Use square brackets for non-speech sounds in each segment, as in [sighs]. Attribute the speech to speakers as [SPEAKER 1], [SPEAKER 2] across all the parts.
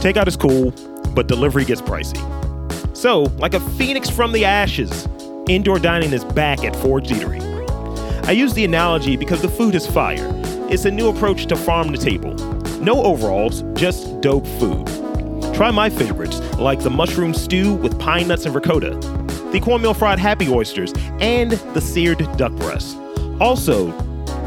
[SPEAKER 1] Takeout is cool, but delivery gets pricey. So, like a phoenix from the ashes, indoor dining is back at Forged Eatery. I use the analogy because the food is fire. It's a new approach to farm to table. No overalls, just dope food. Try my favorites, like the mushroom stew with pine nuts and ricotta, the cornmeal fried happy oysters, and the seared duck breast. Also,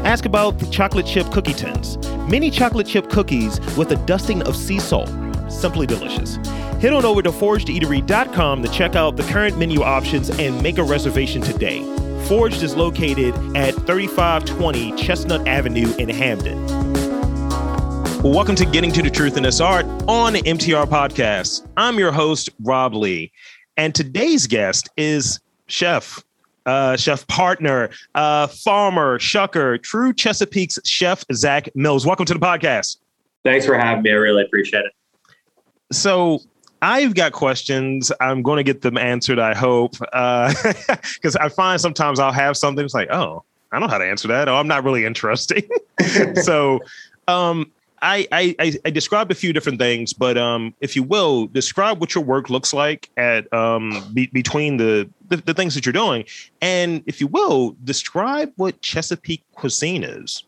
[SPEAKER 1] ask about the chocolate chip cookie tins. Mini chocolate chip cookies with a dusting of sea salt. Simply delicious. Head on over to forgedeatery.com to check out the current menu options and make a reservation today. Forged is located at 3520 Chestnut Avenue in Hampden. Welcome to Getting to the Truth in This Art on MTR Podcast. I'm your host, Rob Lee, and today's guest is chef, uh, chef partner, uh, farmer, shucker, true Chesapeake's chef, Zack Mills. Welcome to the podcast.
[SPEAKER 2] Thanks for having me. I really appreciate it.
[SPEAKER 1] So, I've got questions. I'm going to get them answered, I hope. Because uh, [laughs] I find sometimes I'll have something, it's like, oh, I don't know how to answer that. Oh, I'm not really interesting. [laughs] so, um, I, I, I described a few different things, but um, if you will, describe what your work looks like at um, be, between the, the, the things that you're doing, and if you will, describe what Chesapeake cuisine is.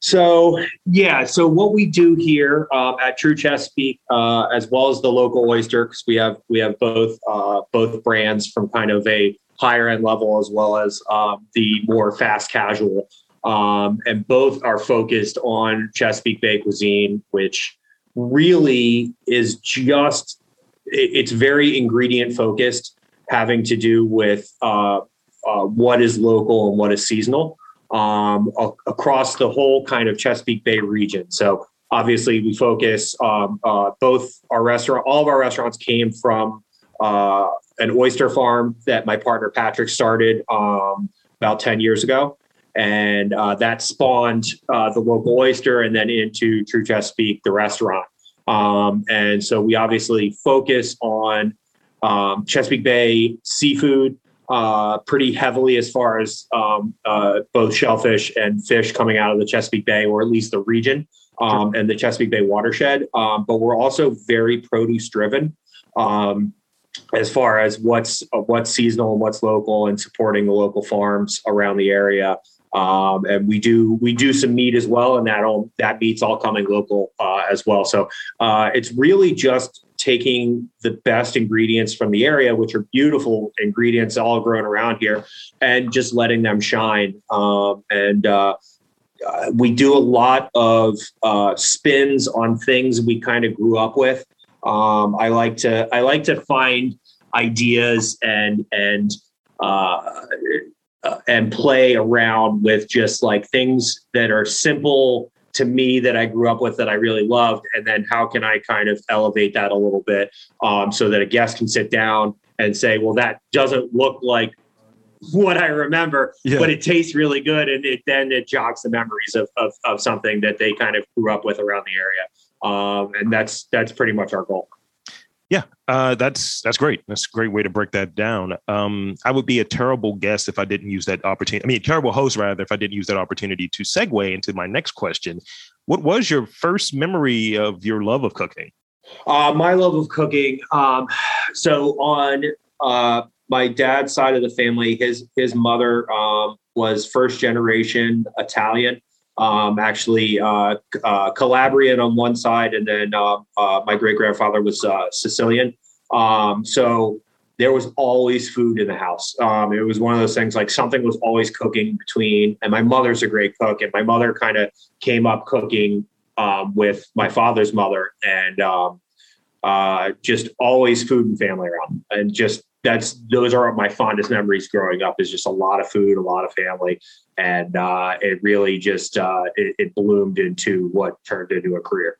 [SPEAKER 2] So yeah, so what we do here um, at True Chesapeake, uh, as well as the local oyster, because we have we have both uh, both brands from kind of a higher end level as well as um, the more fast casual. Um, and both are focused on Chesapeake Bay cuisine, which really is just it's very ingredient focused, having to do with uh, uh, what is local and what is seasonal um, across the whole kind of Chesapeake Bay region. So obviously, we focus um, uh, both our restaurant, all of our restaurants came from uh, an oyster farm that my partner Patrick started um, about ten years ago and uh, that spawned uh, the local oyster and then into True Chesapeake, the restaurant. Um, and so we obviously focus on um, Chesapeake Bay seafood uh, pretty heavily as far as um, uh, both shellfish and fish coming out of the Chesapeake Bay, or at least the region um, and the Chesapeake Bay watershed. Um, but we're also very produce driven um, as far as what's uh, what's seasonal and what's local and supporting the local farms around the area um, and we do we do some meat as well, and that all that meat's all coming local uh, as well. So uh, it's really just taking the best ingredients from the area, which are beautiful ingredients all grown around here, and just letting them shine. Um, and uh, uh we do a lot of uh, spins on things we kind of grew up with. Um, I like to I like to find ideas and and uh, uh, and play around with just like things that are simple to me that I grew up with that I really loved, and then how can I kind of elevate that a little bit um, so that a guest can sit down and say, well, that doesn't look like what I remember, yeah. but it tastes really good, and it then it jogs the memories of, of of something that they kind of grew up with around the area, um, and that's that's pretty much our goal.
[SPEAKER 1] Yeah, uh, that's that's great. That's a great way to break that down. Um, I would be a terrible guest if I didn't use that opportunity. I mean, terrible host rather if I didn't use that opportunity to segue into my next question. What was your first memory of your love of cooking?
[SPEAKER 2] Uh, my love of cooking. Um, so on uh, my dad's side of the family, his his mother um, was first generation Italian um, actually uh, uh, Calabrian on one side, and then uh, uh my great grandfather was uh, Sicilian. Um, so there was always food in the house. Um, it was one of those things like something was always cooking between. And my mother's a great cook, and my mother kind of came up cooking um, with my father's mother, and um, uh, just always food and family around, and just that's those are my fondest memories growing up is just a lot of food a lot of family. And uh, it really just uh, it, it, bloomed into what turned into a career.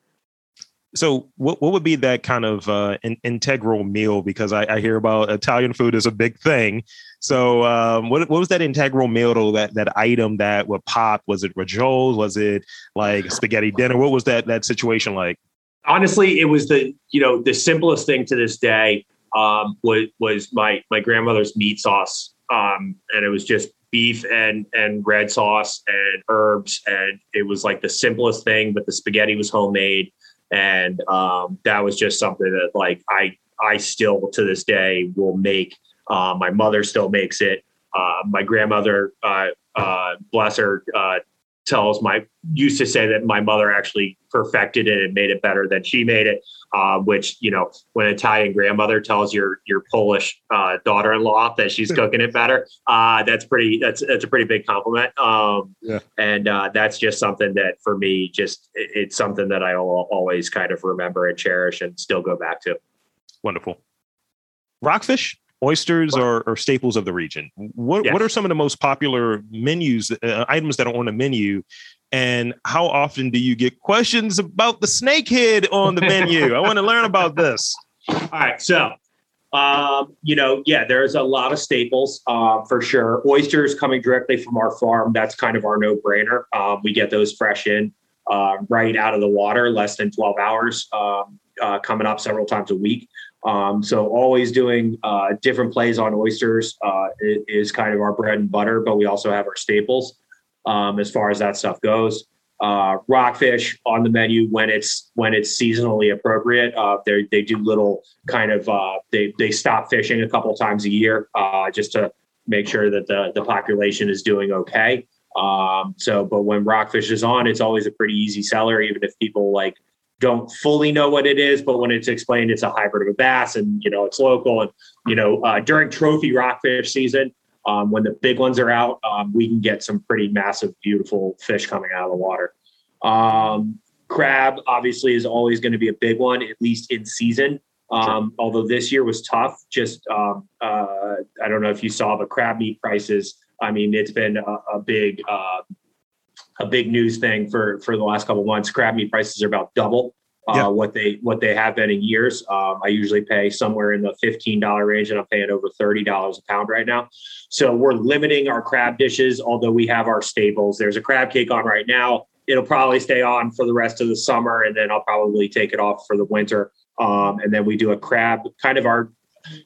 [SPEAKER 1] So what, what would be that kind of uh, in, integral meal? Because I, I, hear about italian food is a big thing. So um, what, what was that integral meal that that item that would pop? Was it rajoles? Was it like spaghetti dinner? What was that that situation like?
[SPEAKER 2] Honestly it was the you know the simplest thing to this day um, was was my my grandmother's meat sauce, um, and it was just beef and and red sauce and herbs, and it was like the simplest thing, but the spaghetti was homemade. and um, that was just something that like I I still to this day will make. Uh, my mother still makes it. Uh, my grandmother, uh, uh bless her, uh, tells my used to say that my mother actually perfected it and made it better than she made it. Uh, which you know, when Italian grandmother tells your your Polish uh, daughter-in-law that she's cooking it better, uh, that's pretty. That's that's a pretty big compliment. Um, yeah. And uh, that's just something that for me, just it, it's something that I will always kind of remember and cherish and still go back to.
[SPEAKER 1] Wonderful. Rockfish oysters are, are, staples of the region. What yes. what are some of the most popular menus uh, items that are on the menu and how often do you get questions about the snakehead on the menu? I want to learn about this. [laughs]
[SPEAKER 2] All right. So, um, you know, yeah, there's a lot of staples uh, for sure. Oysters coming directly from our farm. That's kind of our no brainer. Um, we get those fresh in uh, right out of the water, less than 12 hours, um, uh, coming up several times a week. Um, so always doing uh, different plays on oysters uh, is kind of our bread and butter, but we also have our staples um, as far as that stuff goes. Uh, rockfish on the menu when it's when it's seasonally appropriate. Uh, they they do little kind of uh, they they stop fishing a couple times a year uh, just to make sure that the the population is doing okay. Um, so, but when rockfish is on, it's always a pretty easy seller, even if people like don't fully know what it is. But when it's explained, it's a hybrid of a bass, and you know it's local. And you know uh, during trophy rockfish season, um, when the big ones are out, um, we can get some pretty massive, beautiful fish coming out of the water. Um, crab obviously is always going to be a big one, at least in season. Um, sure. Although this year was tough, just um, uh, I don't know if you saw the crab meat prices. I mean, it's been a, a big uh, a big news thing for for the last couple months. Crab meat prices are about double uh, what they what they have been in years. Um, I usually pay somewhere in the fifteen dollar range, and I'm paying over thirty dollars a pound right now. So we're limiting our crab dishes, although we have our staples. There's a crab cake on right now. It'll probably stay on for the rest of the summer, and then I'll probably take it off for the winter. Um, and then we do a crab, kind of our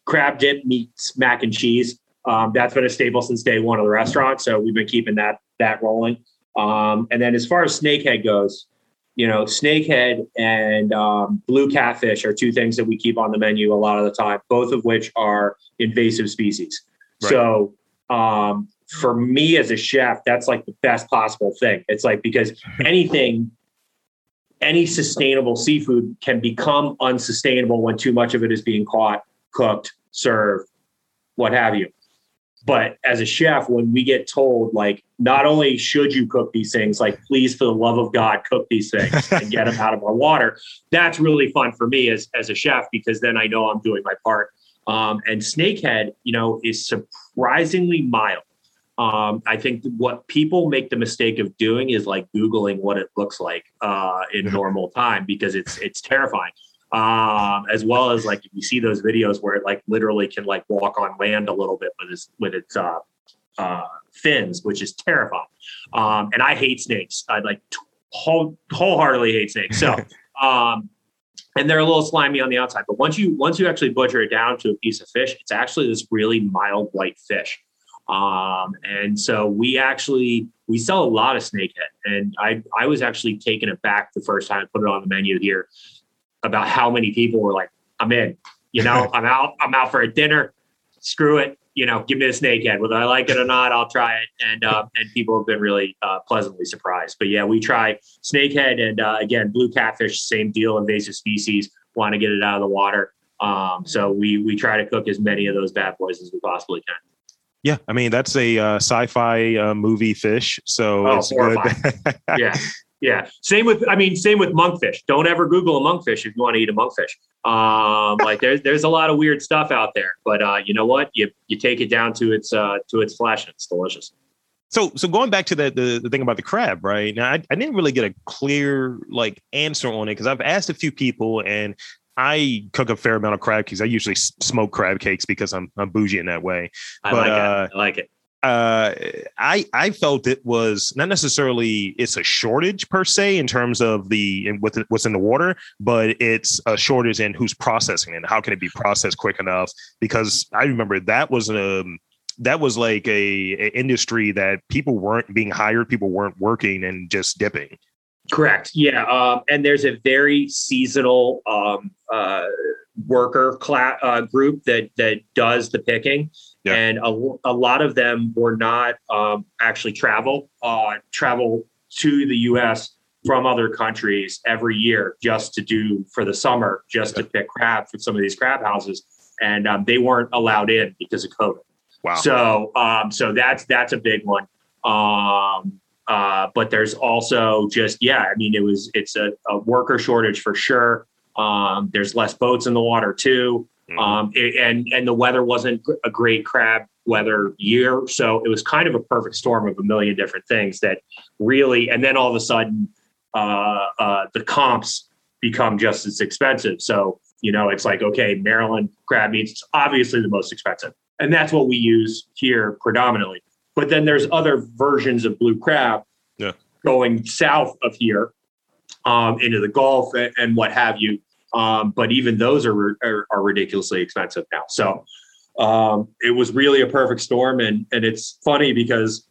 [SPEAKER 2] crab dip meets mac and cheese. Um, that's been a staple since day one of the restaurant, so we've been keeping that that rolling. Um, and then as far as snakehead goes, you know, snakehead and um, blue catfish are two things that we keep on the menu a lot of the time, both of which are invasive species. Right. So um, for me as a chef, that's like the best possible thing. It's like because [laughs] anything, any sustainable seafood can become unsustainable when too much of it is being caught, cooked, served, what have you. But as a chef, when we get told, like, not only should you cook these things, like, please, for the love of God, cook these things [laughs] and get them out of our water, that's really fun for me as, as a chef because then I know I'm doing my part. Um, and snakehead, you know, is surprisingly mild. Um, I think what people make the mistake of doing is like Googling what it looks like uh, in [laughs] normal time because it's it's terrifying um, as well as like if you see those videos where it like literally can like walk on land a little bit with its with its uh, uh, fins, which is terrifying. Um, and I hate snakes. I like whole, wholeheartedly hate snakes. So, [laughs] um, and they're a little slimy on the outside, but once you once you actually butcher it down to a piece of fish, it's actually this really mild white fish. Um, and so we actually we sell a lot of snakehead, and I I was actually taken aback the first time I put it on the menu here about how many people were like, I'm in, you know, [laughs] I'm out, I'm out for a dinner. Screw it. You know, give me a snakehead. Whether I like it or not, I'll try it. And uh, and people have been really uh, pleasantly surprised. But yeah, we try snakehead and uh, again blue catfish, same deal, invasive species. Want to get it out of the water. Um, so we we try to cook as many of those bad boys as we possibly can.
[SPEAKER 1] Yeah, I mean that's a uh, sci-fi uh, movie fish, so oh, it's horrifying.
[SPEAKER 2] good. [laughs] yeah, yeah. Same with, I mean, same with monkfish. Don't ever Google a monkfish if you want to eat a monkfish. Um, [laughs] like there's, there's a lot of weird stuff out there, but, uh, you know what? You, you take it down to its, uh, to its flesh and it's delicious.
[SPEAKER 1] So, so going back to the, the, the thing about the crab, right now, I, I didn't really get a clear like answer on it because I've asked a few people and I cook a fair amount of crab cakes. I usually smoke crab cakes because I'm, I'm bougie in that way.
[SPEAKER 2] I but, like uh, it. I like it
[SPEAKER 1] uh, I I felt it was not necessarily it's a shortage per se in terms of the what's in the water, but it's a shortage in who's processing it. How can it be processed quick enough? Because I remember that was a um, that was like a, a industry that people weren't being hired, people weren't working and just dipping.
[SPEAKER 2] Correct. Yeah, um, and there's a very seasonal um, uh, worker class uh, group that that does the picking, yeah. and a, a lot of them were not um, actually travel uh, travel to the U.S. from other countries every year just to do for the summer, just yeah. to pick crab for some of these crab houses, and um, they weren't allowed in because of COVID. Wow. So um, so that's that's a big one. Um, uh, but there's also just yeah, I mean it was it's a, a worker shortage for sure. Um, there's less boats in the water too, mm-hmm. um, it, and and the weather wasn't a great crab weather year, so it was kind of a perfect storm of a million different things that really. And then all of a sudden, uh, uh, the comps become just as expensive. So you know, it's like okay, Maryland crab meats obviously the most expensive, and that's what we use here predominantly. But then there's other versions of blue crab yeah. going south of here um, into the Gulf and, and what have you. Um, but even those are, are, are ridiculously expensive now. So um, it was really a perfect storm, and and it's funny because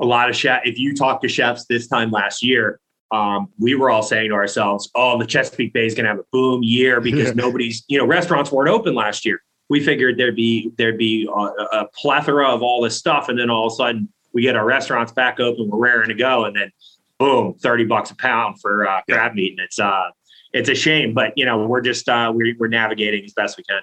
[SPEAKER 2] a lot of chef. If you talk to chefs this time last year, um, we were all saying to ourselves, "Oh, the Chesapeake Bay is going to have a boom year because [laughs] nobody's you know restaurants weren't open last year." We figured there'd be there'd be a, a, plethora of all this stuff, and then all of a sudden we get our restaurants back open, we're raring to go, and then boom, thirty bucks a pound for uh, crab meat, and it's uh it's a shame, but you know we're just uh, we're we're navigating as best we can.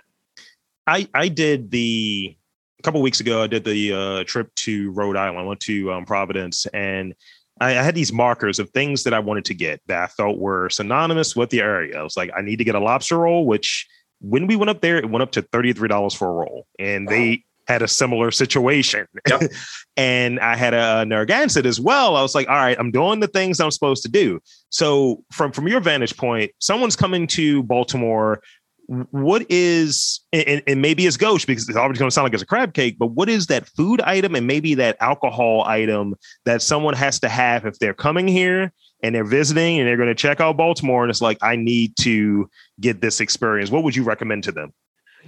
[SPEAKER 1] I I did the a couple weeks ago. I did the uh, trip to Rhode Island. I went to um, Providence and. I, had these markers of things that I wanted to get that I felt were synonymous with the area. I was like, I need to get a lobster roll, which when we went up there, it went up to $33 for a roll. And they had a similar situation. Yep. [laughs] and I had a Narragansett as well. I was like, all right, I'm doing the things I'm supposed to do. So from from your vantage point, someone's coming to Baltimore. What is and, and maybe it's gauche because it's always going to sound like it's a crab cake, but what is that food item and maybe that alcohol item that someone has to have if they're coming here and they're visiting and they're going to check out Baltimore and it's like I need to get this experience. What would you recommend to them?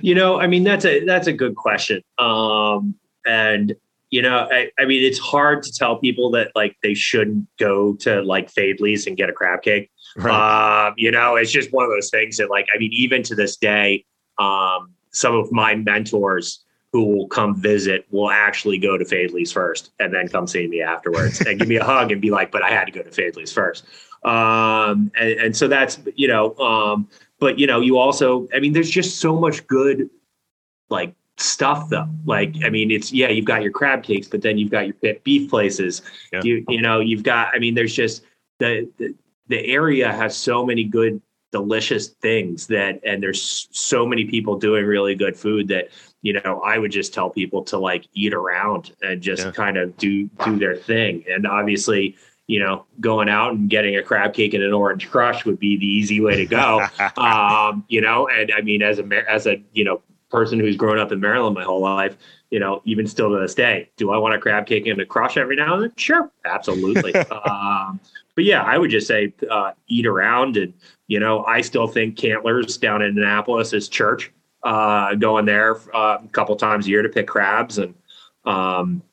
[SPEAKER 2] You know, I mean that's a that's a good question. Um and you know, I, I mean it's hard to tell people that like they shouldn't go to like Faidley's and get a crab cake. Right. Um, you know, it's just one of those things that like I mean even to this day um some of my mentors who will come visit will actually go to Faidley's first and then come see me afterwards and give me a [laughs] hug and be like, but I had to go to Faidley's first. Um, and, and, so that's, you know, um, but you know, you also, I mean, there's just so much good, like stuff though. Like, I mean, it's, yeah, you've got your crab cakes, but then you've got your beef places. Yeah. You, you know, you've got, I mean, there's just the, the, the area has so many good delicious things that and there's so many people doing really good food that you know i would just tell people to like eat around and just yeah. kind of do do their thing. And obviously you know going out and getting a crab cake and an orange crush would be the easy way to go. [laughs] Um you know and i mean as a as a you know person who's grown up in maryland my whole life you know even still to this day do i want a crab cake and a crush every now and then? Sure absolutely. [laughs] Um but yeah i would just say uh, eat around and you know, I still think Cantler's down in Annapolis is church. Uh, going there uh, a couple times a year to pick crabs, and um,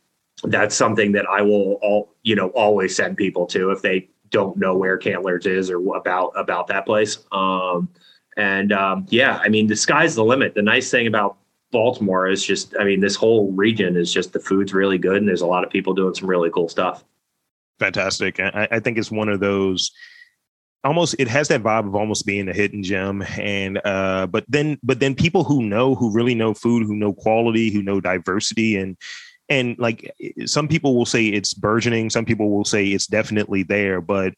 [SPEAKER 2] that's something that I will all you know always send people to if they don't know where Cantler's is or about about that place. Um, and um, yeah, I mean the sky's the limit. The nice thing about Baltimore is just, I mean, this whole region is just the food's really good, and there's a lot of people doing some really cool stuff.
[SPEAKER 1] Fantastic. I, I think it's one of those almost it has that vibe of almost being a hidden gem. And uh but then but then people who know who really know food who know quality who know diversity and and like some people will say it's burgeoning some people will say it's definitely there but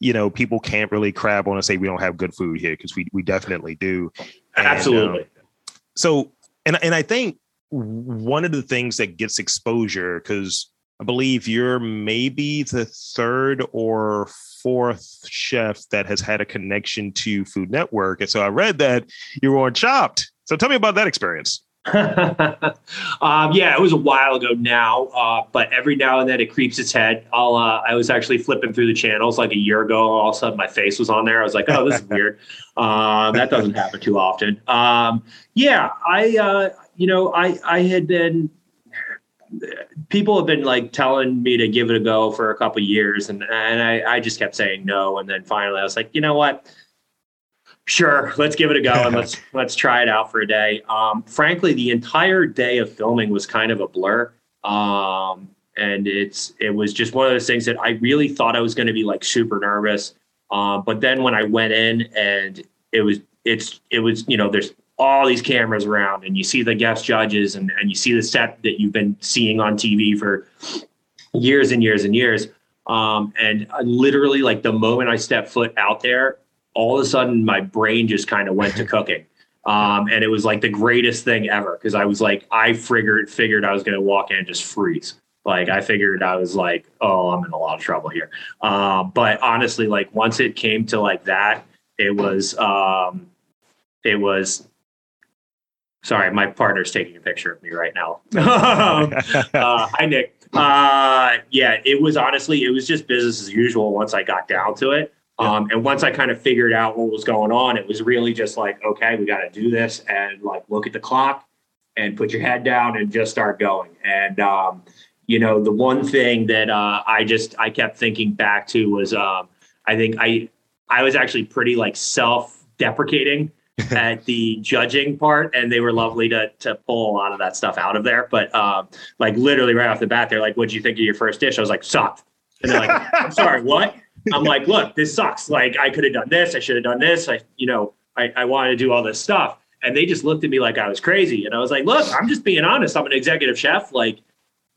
[SPEAKER 1] you know people can't really crab on and say we don't have good food here because we we definitely do.
[SPEAKER 2] And, absolutely. um,
[SPEAKER 1] so and and i think one of the things that gets exposure because I believe you're maybe the third or fourth chef that has had a connection to Food Network. And so I read that you were on Chopped. So tell me about that experience. [laughs]
[SPEAKER 2] um, yeah, it was a while ago now, uh, but every now and then it creeps its head. I'll, uh, I was actually flipping through the channels like a year ago. All of a sudden, my face was on there. I was like, "Oh, this is [laughs] weird." Um, that doesn't happen too often. Um, yeah, I, uh, you know, I, I had been people have been like telling me to give it a go for a couple years, and and I, I just kept saying no, and then finally I was like, you know what? Sure, let's give it a go and let's [laughs] let's try it out for a day. Um, frankly, the entire day of filming was kind of a blur. Um, and it's it was just one of those things that I really thought I was going to be like super nervous. Um, but then when I went in and it was it's it was you know there's all these cameras around and you see the guest judges and, and you see the set that you've been seeing on TV for years and years and years. Um, and literally like the moment I stepped foot out there, all of a sudden my brain just kind of went to [laughs] cooking. Um, and it was like the greatest thing ever because I was like, I figured figured I was going to walk in and just freeze. Like I figured I was like, oh, I'm in a lot of trouble here. Um, but honestly, like once it came to like that, it was um, it was Sorry, my partner's taking a picture of me right now. [laughs] uh, hi, Nick. Uh, yeah, it was honestly, it was just business as usual once I got down to it. Um, and once I kind of figured out what was going on, it was really just like, okay, we got to do this and like look at the clock and put your head down and just start going. And, um, you know, the one thing that uh, I just, I kept thinking back to was um, I think I, I was actually pretty like self deprecating [laughs] at the judging part, and they were lovely to to pull a lot of that stuff out of there. But um, like literally right off the bat, they're like, "What'd you think of your first dish?" I was like, "Sucked," and they're like, [laughs] "I'm sorry, what?" I'm like, "Look, this sucks. Like, I could have done this. I should have done this. I, you know, I, I wanted to do all this stuff." And they just looked at me like I was crazy. And I was like, "Look, I'm just being honest. I'm an executive chef. Like,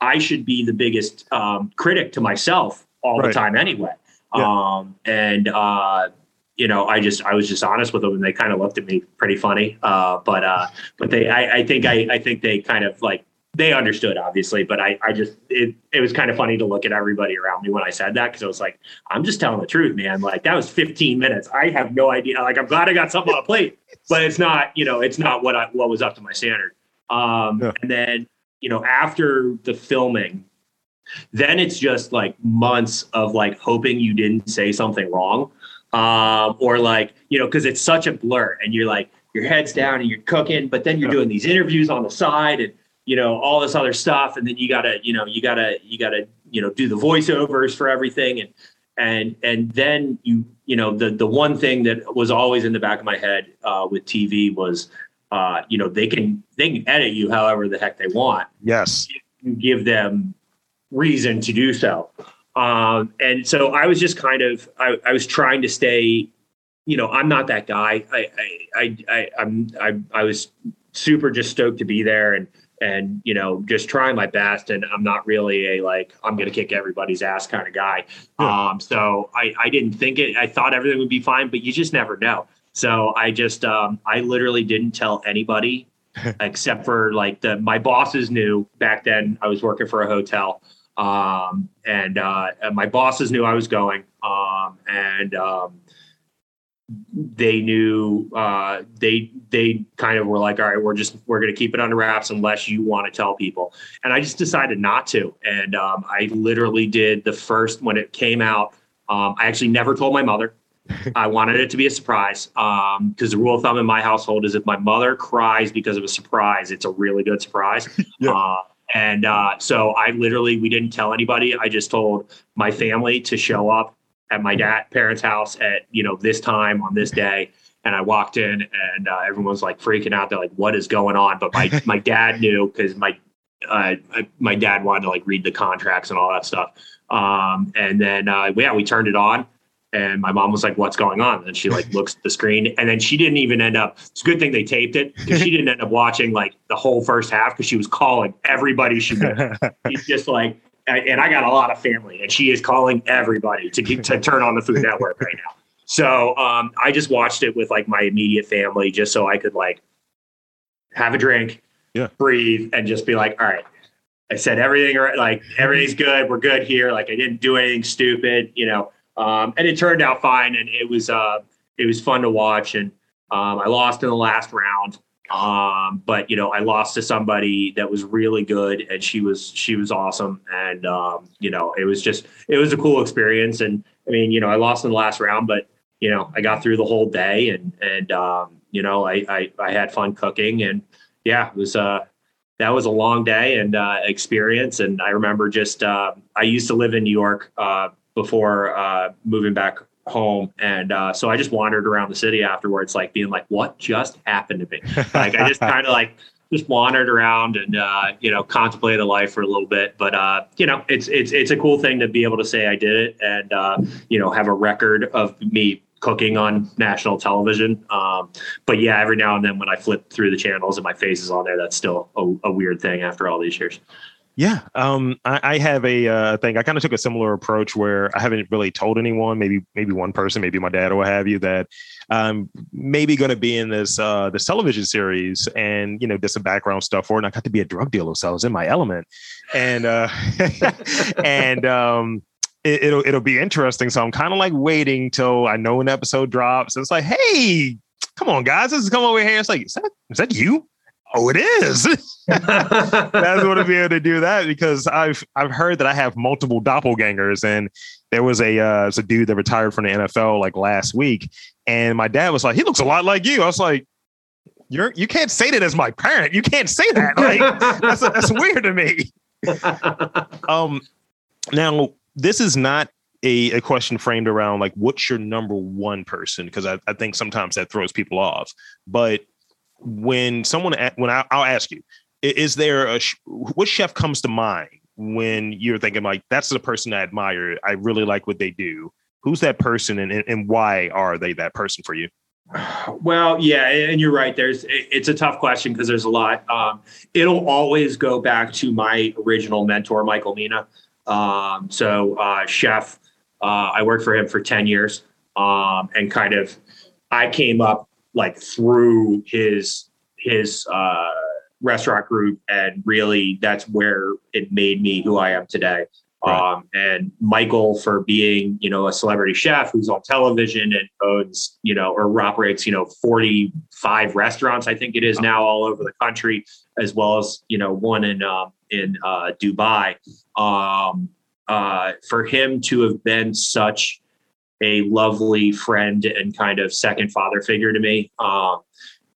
[SPEAKER 2] I should be the biggest um, critic to myself all right. the time anyway." Yeah. Um, and uh, you know, I just I was just honest with them, and they kind of looked at me pretty funny. Uh, but uh, but they, I, I think I, I think they kind of like they understood obviously, but I, I just it, it was kind of funny to look at everybody around me when I said that because I was like, I'm just telling the truth, man. Like that was 15 minutes. I have no idea. Like I'm glad I got something on a plate, [laughs] but it's not, you know, it's not what I what was up to my standard. Um, yeah. and then you know after the filming, then it's just like months of like hoping you didn't say something wrong um, or like you know because it's such a blur and you're like your head's down and you're cooking but then you're doing these interviews on the side and you know all this other stuff. And then you gotta you know you gotta you gotta you know do the voiceovers for everything. And and and then you you know the the one thing that was always in the back of my head uh, with TV was uh, you know they can they can edit you however the heck they want.
[SPEAKER 1] Yes.
[SPEAKER 2] You give them reason to do so um, and so I was just kind of I, I, was trying to stay, you know, I'm not that guy. I I I I'm I I was super just stoked to be there and and you know just trying my best and i'm not really a like i'm gonna kick everybody's ass kind of guy yeah. um so i i didn't think it i thought everything would be fine but you just never know so i just um i literally didn't tell anybody [laughs] except for like the my bosses knew back then i was working for a hotel um, and, uh, and my bosses knew I was going, um, and um, they knew uh, they they kind of were like, all right, we're just we're going to keep it under wraps unless you want to tell people. And I just decided not to. And um, I literally did the first when it came out. Um, I actually never told my mother. [laughs] I wanted it to be a surprise because um, the rule of thumb in my household is if my mother cries because of a surprise, it's a really good surprise. [laughs] yeah. uh, and uh, so I literally, we didn't tell anybody. I just told my family to show up at my dad parents' house at you know this time on this day. And I walked in, and uh, everyone's like freaking out. They're like, "What is going on?" But my [laughs] my dad knew because my uh, my dad wanted to like read the contracts and all that stuff. Um, and then uh, yeah, we turned it on, and my mom was like, "What's going on?" And she like looks at the screen, and then she didn't even end up. It's a good thing they taped it because she didn't end up watching like the whole first half because she was calling everybody she. [laughs] She's just like, and I got a lot of family, and she is calling everybody to to turn on the Food Network right now. So um, I just watched it with like my immediate family, just so I could like have a drink,
[SPEAKER 1] yeah.
[SPEAKER 2] breathe, and just be like, "All right." I said everything like everything's good. We're good here. Like I didn't do anything stupid, you know um, and it turned out fine, and it was uh, it was fun to watch. And um, I lost in the last round, um, but you know I lost to somebody that was really good, and she was she was awesome. And um, you know it was just it was a cool experience. And I mean you know I lost in the last round, but you know I got through the whole day, and and um, you know I, I I had fun cooking, and yeah, it was uh that was a long day and uh, experience. And I remember just uh, I used to live in New York uh, before uh, moving back home, and uh, so I just wandered around the city afterwards, like being like, "What just happened to me?" [laughs] like I just kind of like just wandered around and uh, you know contemplated life for a little bit. But uh, you know, it's it's it's a cool thing to be able to say I did it and uh, you know have a record of me cooking on national television. Um, but yeah, every now and then when I flip through the channels and my face is on there, that's still a, a weird thing after all these years.
[SPEAKER 1] Yeah, um, I, I, have a uh, thing. I kind of took a similar approach where I haven't really told anyone, maybe maybe one person, maybe my dad or what have you, that I'm maybe going to be in this uh, this television series, and you know, did some background stuff for it. And I got to be a drug dealer, so I was in my element, and uh, [laughs] and um, it, will it'll be interesting. So I'm kind of like waiting till I know an episode drops. It's like, hey, come on, guys, let's come over here. It's like, is that is that you? Oh, it is. [laughs] That's what to be able to do that because I've I've heard that I have multiple doppelgangers, and there was a uh, was a dude that retired from the NFL like last week, and my dad was like, he looks a lot like you. I was like, you're you can't say that as my parent. You can't say that. [laughs] Like that's that's weird to me. [laughs] um, now this is not a, a question framed around like what's your number one person because I, I think sometimes that throws people off but when someone when I, will ask you is there a what chef comes to mind when you're thinking like that's the person i admire i really like what they do. Who's that person and, and why are they that person for you? [sighs]
[SPEAKER 2] Well yeah and you're right there's it's a tough question because there's a lot um, it'll always go back to my original mentor michael mina. Um, so uh, chef uh, i worked for him for 10 years um, and kind of i came up like through his his uh, restaurant group, and really that's where it made me who I am today. Right. Um, and Michael for being, you know, a celebrity chef who's on television and owns, you know, or operates, you know, 45 restaurants, I think it is now all over the country, as well as, you know, one in, uh, in uh, Dubai. Um, uh, for him to have been such a lovely friend and kind of second father figure to me. Um,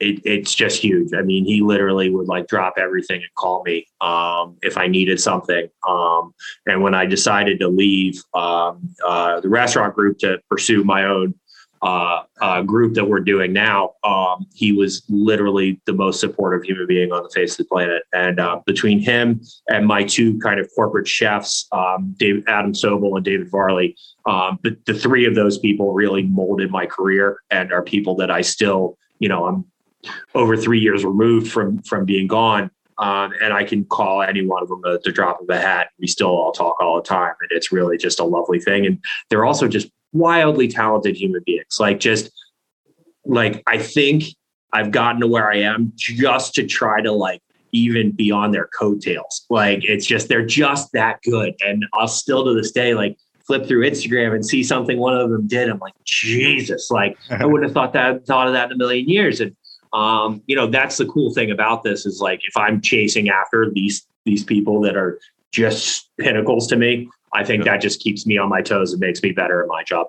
[SPEAKER 2] it, it's just huge. I mean, he literally would like drop everything and call me um, if I needed something. Um, and when I decided to leave um, uh, the restaurant group to pursue my own uh, uh, group that we're doing now, um, he was literally the most supportive human being on the face of the planet. And uh, between him and my two kind of corporate chefs, um, Adam Sobel and David Varley, um, the, the three of those people really molded my career and are people that I still, you know, I'm over three years removed from from being gone. Um, and I can call any one of them at the drop of a hat. We still all talk all the time, and it's really just a lovely thing. And they're also just wildly talented human beings. Like just like I think I've gotten to where I am just to try to like even be on their coattails. Like it's just they're just that good. And I'll still to this day like flip through Instagram and see something one of them did. I'm like, Jesus, like [laughs] I wouldn't have thought that thought of that in a million years. And um, you know, that's the cool thing about this is like if I'm chasing after these these people that are just pinnacles to me, I think that just keeps me on my toes and makes me better at my job.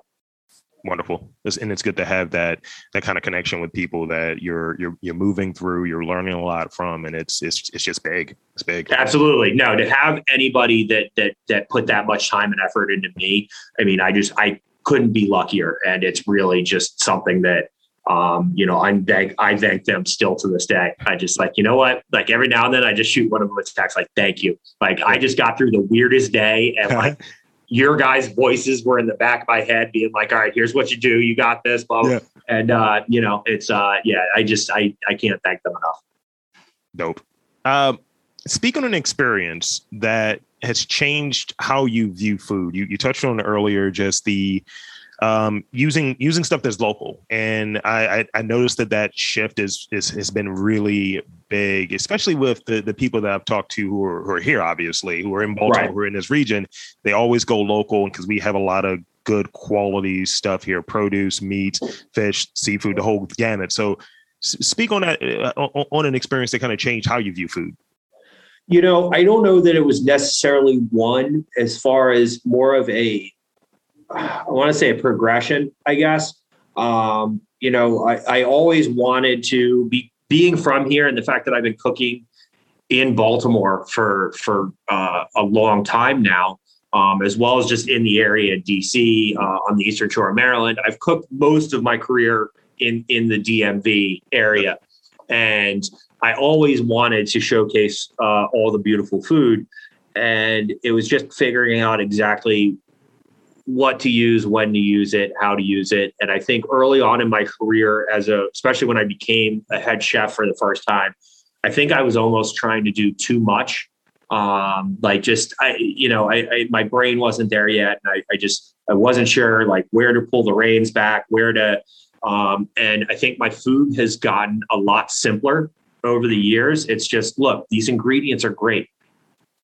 [SPEAKER 1] Wonderful, and it's good to have that that kind of connection with people that you're you're you're moving through, you're learning a lot from, and it's it's it's just big. It's big.
[SPEAKER 2] Absolutely, no. To have anybody that that that put that much time and effort into me, I mean, I just I couldn't be luckier, and it's really just something that um, you know, I'm thank I thank them still to this day. I just like, you know what? Like every now and then I just shoot one of them a text like, thank you. Like I just got through the weirdest day and like [laughs] your guys' voices were in the back of my head being like, all right, here's what you do. You got this, blah, blah. Yeah. And uh, you know, it's uh yeah, I just I I can't thank them enough.
[SPEAKER 1] Dope. Um speak on an experience that has changed how you view food. You you touched on earlier just the um, using using stuff that's local. And I, I, I noticed that that shift is, is has been really big, especially with the, the people that I've talked to who are, who are here, obviously, who are in Baltimore, right. who are in this region. They always go local because we have a lot of good quality stuff here: produce, meat, fish, seafood, the whole gamut. So, speak on that uh, on an experience that kind of changed how you view food.
[SPEAKER 2] You know, I don't know that it was necessarily one as far as more of a I want to say a progression, I guess. Um, you know, I, I always wanted to be being from here and the fact that I've been cooking in Baltimore for for uh, a long time now, um, as well as just in the area, DC, uh, on the Eastern Shore of Maryland. I've cooked most of my career in in the DMV area, and I always wanted to showcase uh, all the beautiful food, and it was just figuring out exactly what to use, when to use it, how to use it. And I think early on in my career, as a especially when I became a head chef for the first time, I think I was almost trying to do too much. Um, like just I, you know, I, I my brain wasn't there yet, and I, I just I wasn't sure like where to pull the reins back, where to. Um, and I think my food has gotten a lot simpler over the years. It's just look, these ingredients are great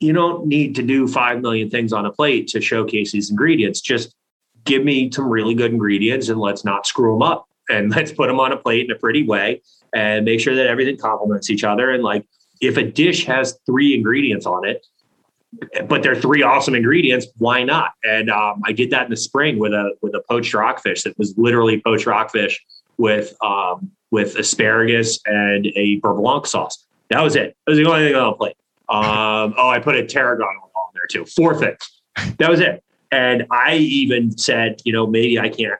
[SPEAKER 2] you don't need to do 5 million things on a plate to showcase these ingredients. Just give me some really good ingredients and let's not screw them up. And [laughs] let's put them on a plate in a pretty way and make sure that everything complements each other. And like, if a dish has three ingredients on it, but they're three awesome ingredients, why not? And um, I did that in the spring with a with a poached rockfish that was literally poached rockfish with um, with asparagus and a beurre blanc sauce. That was it. That was the only thing on the plate. Um, oh, I put a tarragon on there too. Four things. That was it. And I even said, you know, maybe I can't,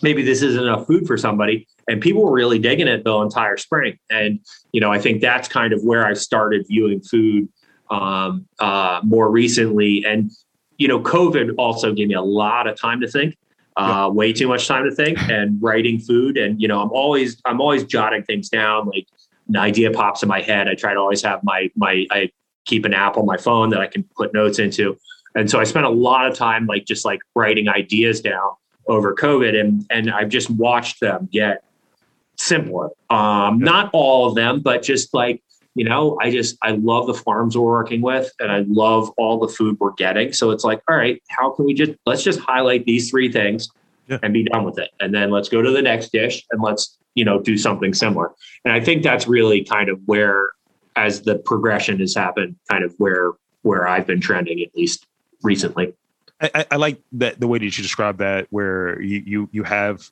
[SPEAKER 2] maybe this isn't enough food for somebody. And people were really digging it the entire spring. And, you know, I think that's kind of where I started viewing food um, uh, more recently. And, you know, COVID also gave me a lot of time to think. Uh, way too much time to think and writing food and you know i'm always i'm always jotting things down like an idea pops in my head, I try to always have my my I keep an app on my phone that I can put notes into. And so I spent a lot of time like just like writing ideas down over COVID and and I've just watched them get simpler. Um, not all of them, but just like, you know, I just I love the farms we're working with and I love all the food we're getting. So it's like, all right, how can we just let's just highlight these three things yeah. and be done with it. And then let's go to the next dish and let's you know do something similar and i think that's really kind of where as the progression has happened kind of where where i've been trending at least recently.
[SPEAKER 1] I, I like that the way that you describe that where you you you have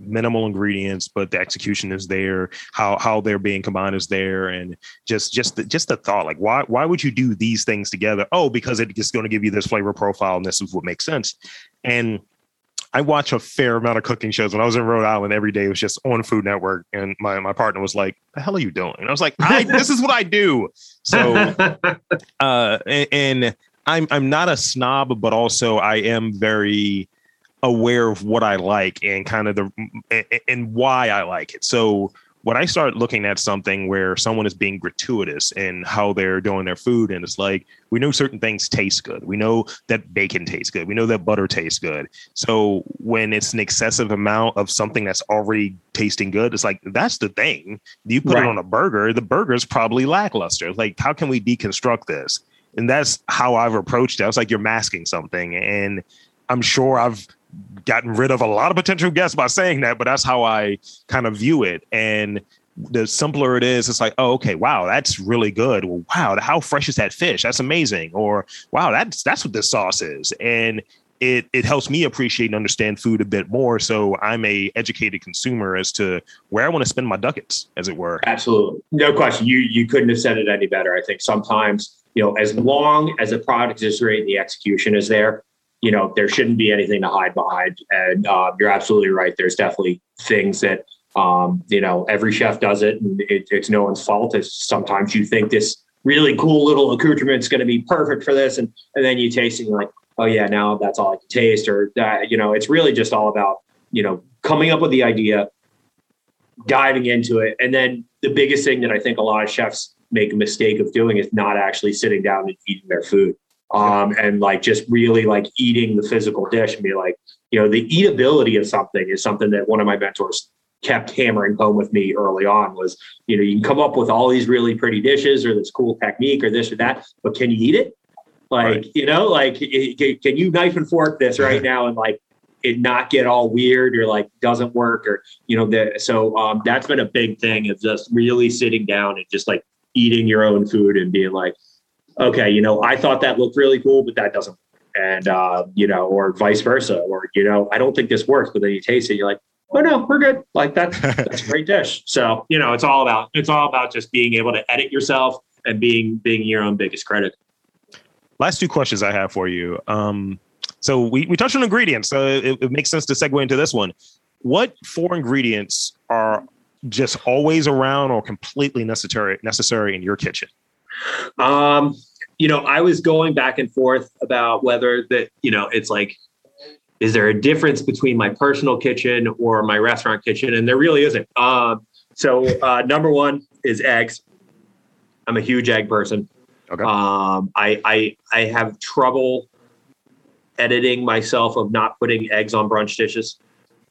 [SPEAKER 1] minimal ingredients but the execution is there how how they're being combined is there and just just the, just the thought like why why would you do these things together? Oh because it's going to give you this flavor profile and this is what makes sense. And I watch a fair amount of cooking shows. When I was in Rhode Island, every day was just on Food Network, and my my partner was like, "The hell are you doing?" And I was like, I, [laughs] "This is what I do." So, [laughs] uh, and, and I'm I'm not a snob, but also I am very aware of what I like and kind of the and why I like it. So when I start looking at something where someone is being gratuitous in how they're doing their food, and it's like we know certain things taste good, we know that bacon tastes good, we know that butter tastes good. So when it's an excessive amount of something that's already tasting good, it's like that's the thing. You put right. it on a burger, the burger's probably lackluster. Like, how can we deconstruct this? And that's how I've approached it. I was like, you're masking something, and I'm sure I've gotten rid of a lot of potential guests by saying that, but that's how I kind of view it. And the simpler it is, it's like, oh, okay, wow, that's really good. Well, wow, how fresh is that fish? That's amazing. Or wow, that's that's what this sauce is. And it it helps me appreciate and understand food a bit more. So I'm a educated consumer as to where I want to spend my ducats, as it were.
[SPEAKER 2] Absolutely, no question. You you couldn't have said it any better. I think sometimes you know, as long as the product is great, and the execution is there you know, there shouldn't be anything to hide behind. And uh, you're absolutely right. There's definitely things that, um, you know, every chef does it and it, it's no one's fault. It's sometimes you think this really cool little accoutrement is going to be perfect for this. And, and then you taste it and you're like, oh yeah, now that's all I can taste or that, you know, it's really just all about, you know, coming up with the idea, diving into it. And then the biggest thing that I think a lot of chefs make a mistake of doing is not actually sitting down and eating their food um, and like just really like eating the physical dish and be like, you know, the eatability of something is something that one of my mentors kept hammering home with me early on was, you know, you can come up with all these really pretty dishes or this cool technique or this or that, but can you eat it? Like, right. you know, like can you knife and fork this right [laughs] now and like it not get all weird or like doesn't work or you know the so um that's been a big thing of just really sitting down and just like eating your own food and being like okay, you know, I thought that looked really cool, but that doesn't. And uh, you know, or vice versa, or you know, I don't think this works, but then you taste it, you're like, oh no, we're good. Like that's [laughs] that's a great dish. So you know, it's all about it's all about just being able to edit yourself and being being your own biggest critic.
[SPEAKER 1] Last two questions I have for you. Um, so we, we touched on ingredients, so it, it makes sense to segue into this one. What four ingredients are just always around or completely necessary necessary in your kitchen?
[SPEAKER 2] Um, you know, I was going back and forth about whether that, you know, it's like, is there a difference between my personal kitchen or my restaurant kitchen? And there really isn't. Um, so uh, number one is eggs. I'm a huge egg person. Okay. Um, I, I I have trouble editing myself of not putting eggs on brunch dishes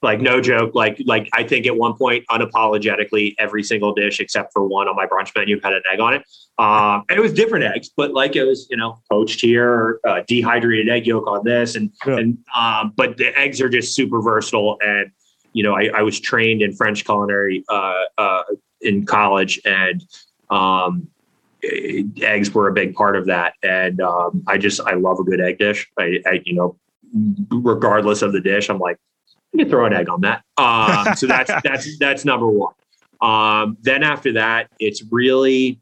[SPEAKER 2] like no joke like like i think at one point unapologetically every single dish except for one on my brunch menu had an egg on it. Um, and it was different eggs but like it was you know poached here uh, dehydrated egg yolk on this and yeah. and um, but the eggs are just super versatile and you know i, I was trained in french culinary uh, uh, in college and um, eggs were a big part of that. And um, i just i love a good egg dish. I, I you know regardless of the dish i'm like you can throw an egg on that. Um, so that's [laughs] that's that's number one. Um, then after that, it's really,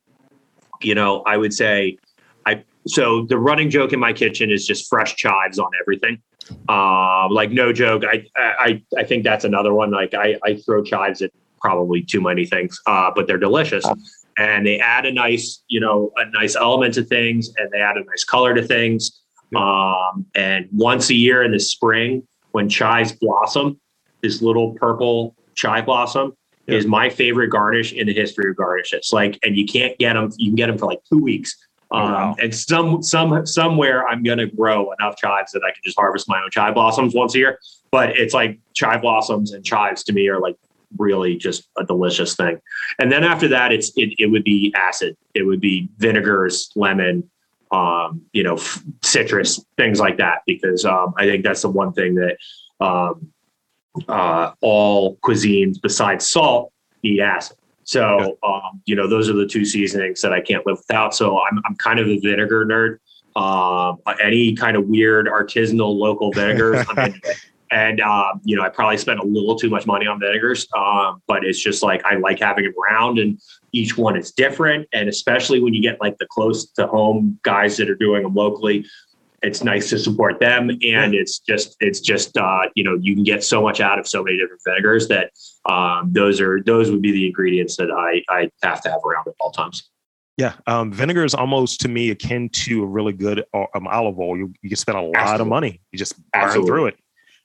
[SPEAKER 2] you know, I would say, I so the running joke in my kitchen is just fresh chives on everything. Um, like no joke, I I I think that's another one. Like I I throw chives at probably too many things, uh, but they're delicious. And they add a nice, you know, a nice element to things, and they add a nice color to things. Um, and once a year in the spring, when chives blossom, this little purple chive blossom yeah. is my favorite garnish in the history of garnishes. Like, and you can't get them. You can get them for like two weeks. Oh, um, wow. And some some somewhere I'm gonna grow enough chives that I can just harvest my own chive blossoms once a year. But it's like chive blossoms and chives to me are like really just a delicious thing. And then after that, it's it, it would be acid. It would be vinegars, lemon, um, you know, f- citrus, things like that, because um, I think that's the one thing that um, uh, all cuisines besides salt need acid. So, um, you know, those are the two seasonings that I can't live without. So I'm, I'm kind of a vinegar nerd. Uh, any kind of weird artisanal local vinegars, I'm into it [laughs] and um, you know I probably spent a little too much money on vinegars, um, but it's just like I like having them around, and each one is different, and especially when you get like the close to home guys that are doing them locally, it's nice to support them, and it's just it's just uh, you know you can get so much out of so many different vinegars that um, those are those would be the ingredients that I I have to have around at all times.
[SPEAKER 1] Yeah, um, vinegar is almost to me akin to a really good uh, um, olive oil. You, you can spend a lot Absolutely. of money. You just burn Absolutely. through it.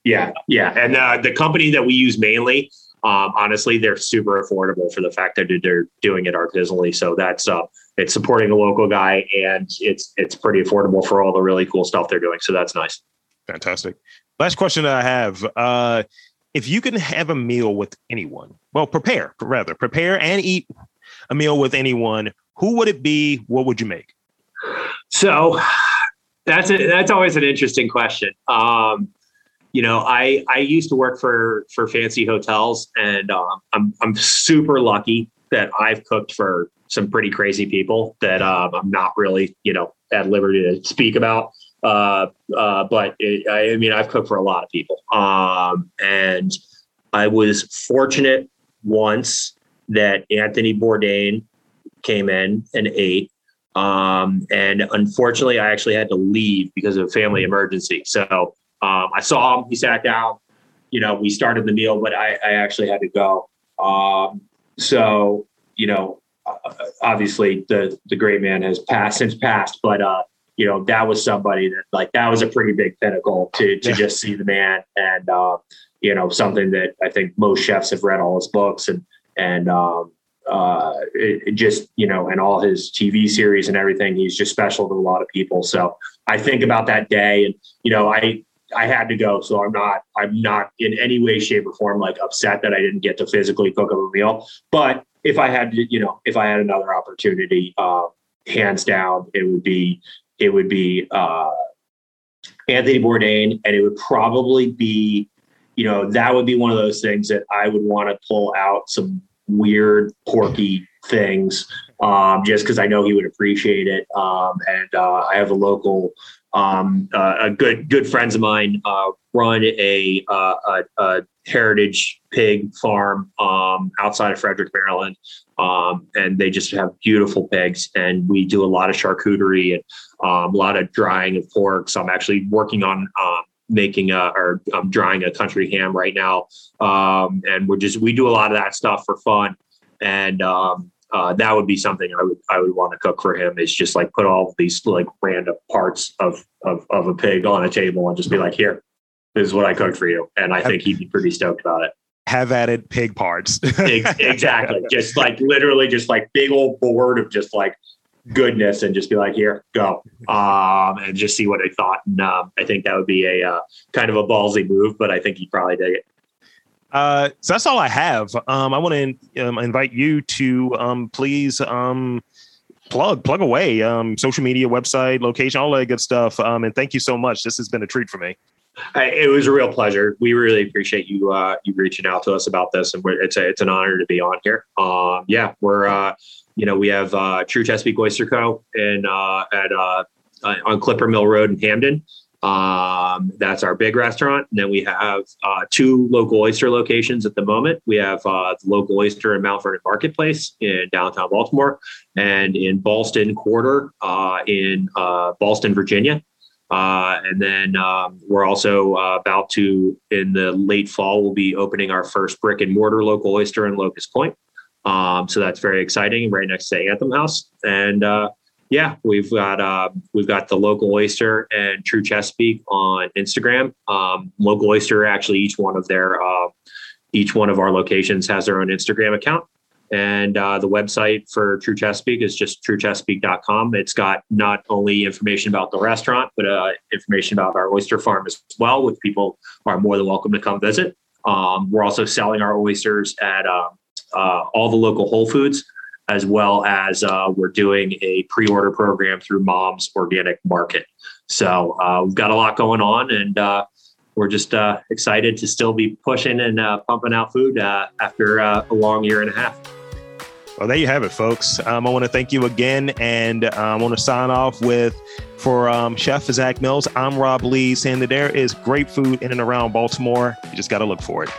[SPEAKER 2] Yeah, yeah, and uh, the company that we use mainly, um, honestly, they're super affordable for the fact that they're doing it artisanally. So that's uh, it's supporting a local guy, and it's it's pretty affordable for all the really cool stuff they're doing. So that's nice.
[SPEAKER 1] Fantastic. Last question I have: uh, If you can have a meal with anyone, well, prepare rather prepare and eat a meal with anyone, who would it be? What would you make?
[SPEAKER 2] So that's a, that's always an interesting question. Um, you know, I I used to work for for fancy hotels, and um, I'm I'm super lucky that I've cooked for some pretty crazy people that um, I'm not really you know at liberty to speak about. Uh, uh, but it, I, I, mean, I've cooked for a lot of people, um, and I was fortunate once that Anthony Bourdain came in and ate. Um, and unfortunately, I actually had to leave because of a family emergency. So um, I saw him. He sat down. You know, we started the meal, but I, I actually had to go. Um, so you know, obviously the the great man has passed since passed, but uh, you know that was somebody that like that was a pretty big pinnacle to to yeah. just see the man and uh, you know something that I think most chefs have read all his books and and um, uh, it, it just you know and all his TV series and everything. He's just special to a lot of people. So I think about that day and you know I I had to go, so I'm not I'm not in any way, shape, or form like upset that I didn't get to physically cook up a meal. But if I had to, you know, if I had another opportunity, uh, hands down, it would be it would be uh, Anthony Bourdain, and it would probably be, you know, that would be one of those things that I would want to pull out some weird, quirky things um, just because I know he would appreciate it. Um, and uh, I have a local, um, uh, a good good friends of mine uh, run a, uh, a, a, heritage pig farm um, outside of Frederick, Maryland, um, and they just have beautiful pigs. And we do a lot of charcuterie and um, a lot of drying of pork. So I'm actually working on making a or I'm drying a country ham right now, and we're just we do a lot of that stuff for fun. And um, uh, that would be something I would I would want to cook for him. Is just like put all these like random parts of, of of a pig on a table and just be like, here, this is what I cooked for you, and I think he'd be pretty stoked about it.
[SPEAKER 1] Have added pig parts.
[SPEAKER 2] exactly, [laughs] just like literally, just like big old board of just like goodness, and just be like, here, go, um, and just see what I thought. And um, I think that would be a uh, kind of a ballsy move, but I think he'd probably dig it.
[SPEAKER 1] Uh, so that's all I have. Um, I want to um, invite you to um, please um, plug plug away um, social media, website, location, all that good stuff. Um, and thank you so much. This has been a treat for me.
[SPEAKER 2] I, it was a real pleasure. We really appreciate you uh, you reaching out to us about this, and it's a, it's an honor to be on here. Yeah, we're uh, you know we have uh, True Chesapeake Oyster Co. and uh, at on Clipper Mill Road in Hampden. Um, that's our big restaurant. And then we have uh, two local oyster locations at the moment. We have uh, the local oyster in Mount Vernon Marketplace in downtown Baltimore and in Ballston Quarter uh, in uh, Ballston, Virginia. Uh, and then um, we're also uh, about to, in the late fall, we'll be opening our first brick and mortar local oyster in Locust Point. Um, so that's very exciting, right next to Anthem House. And yeah, we've got uh, we've got the local oyster and True Chesapeake on Instagram. Um, local oyster actually each one of their uh, each one of our locations has their own Instagram account. And uh, the website for True Chesapeake is just truechesapeake.com. It's got not only information about the restaurant, but uh, information about our oyster farm as well, which people are more than welcome to come visit. Um, we're also selling our oysters at uh, uh all the local Whole Foods as well as uh, we're doing a pre-order program through Mom's Organic Market. So uh, we've got a lot going on, and uh, we're just uh, excited to still be pushing and uh, pumping out food uh, after a long year and a half.
[SPEAKER 1] Well, there you have it, folks. Um, I want to thank you again, and I want to sign off with for um, Chef Zack Mills. I'm Rob Lee, saying that there is great food in and around Baltimore. You just got to look for it.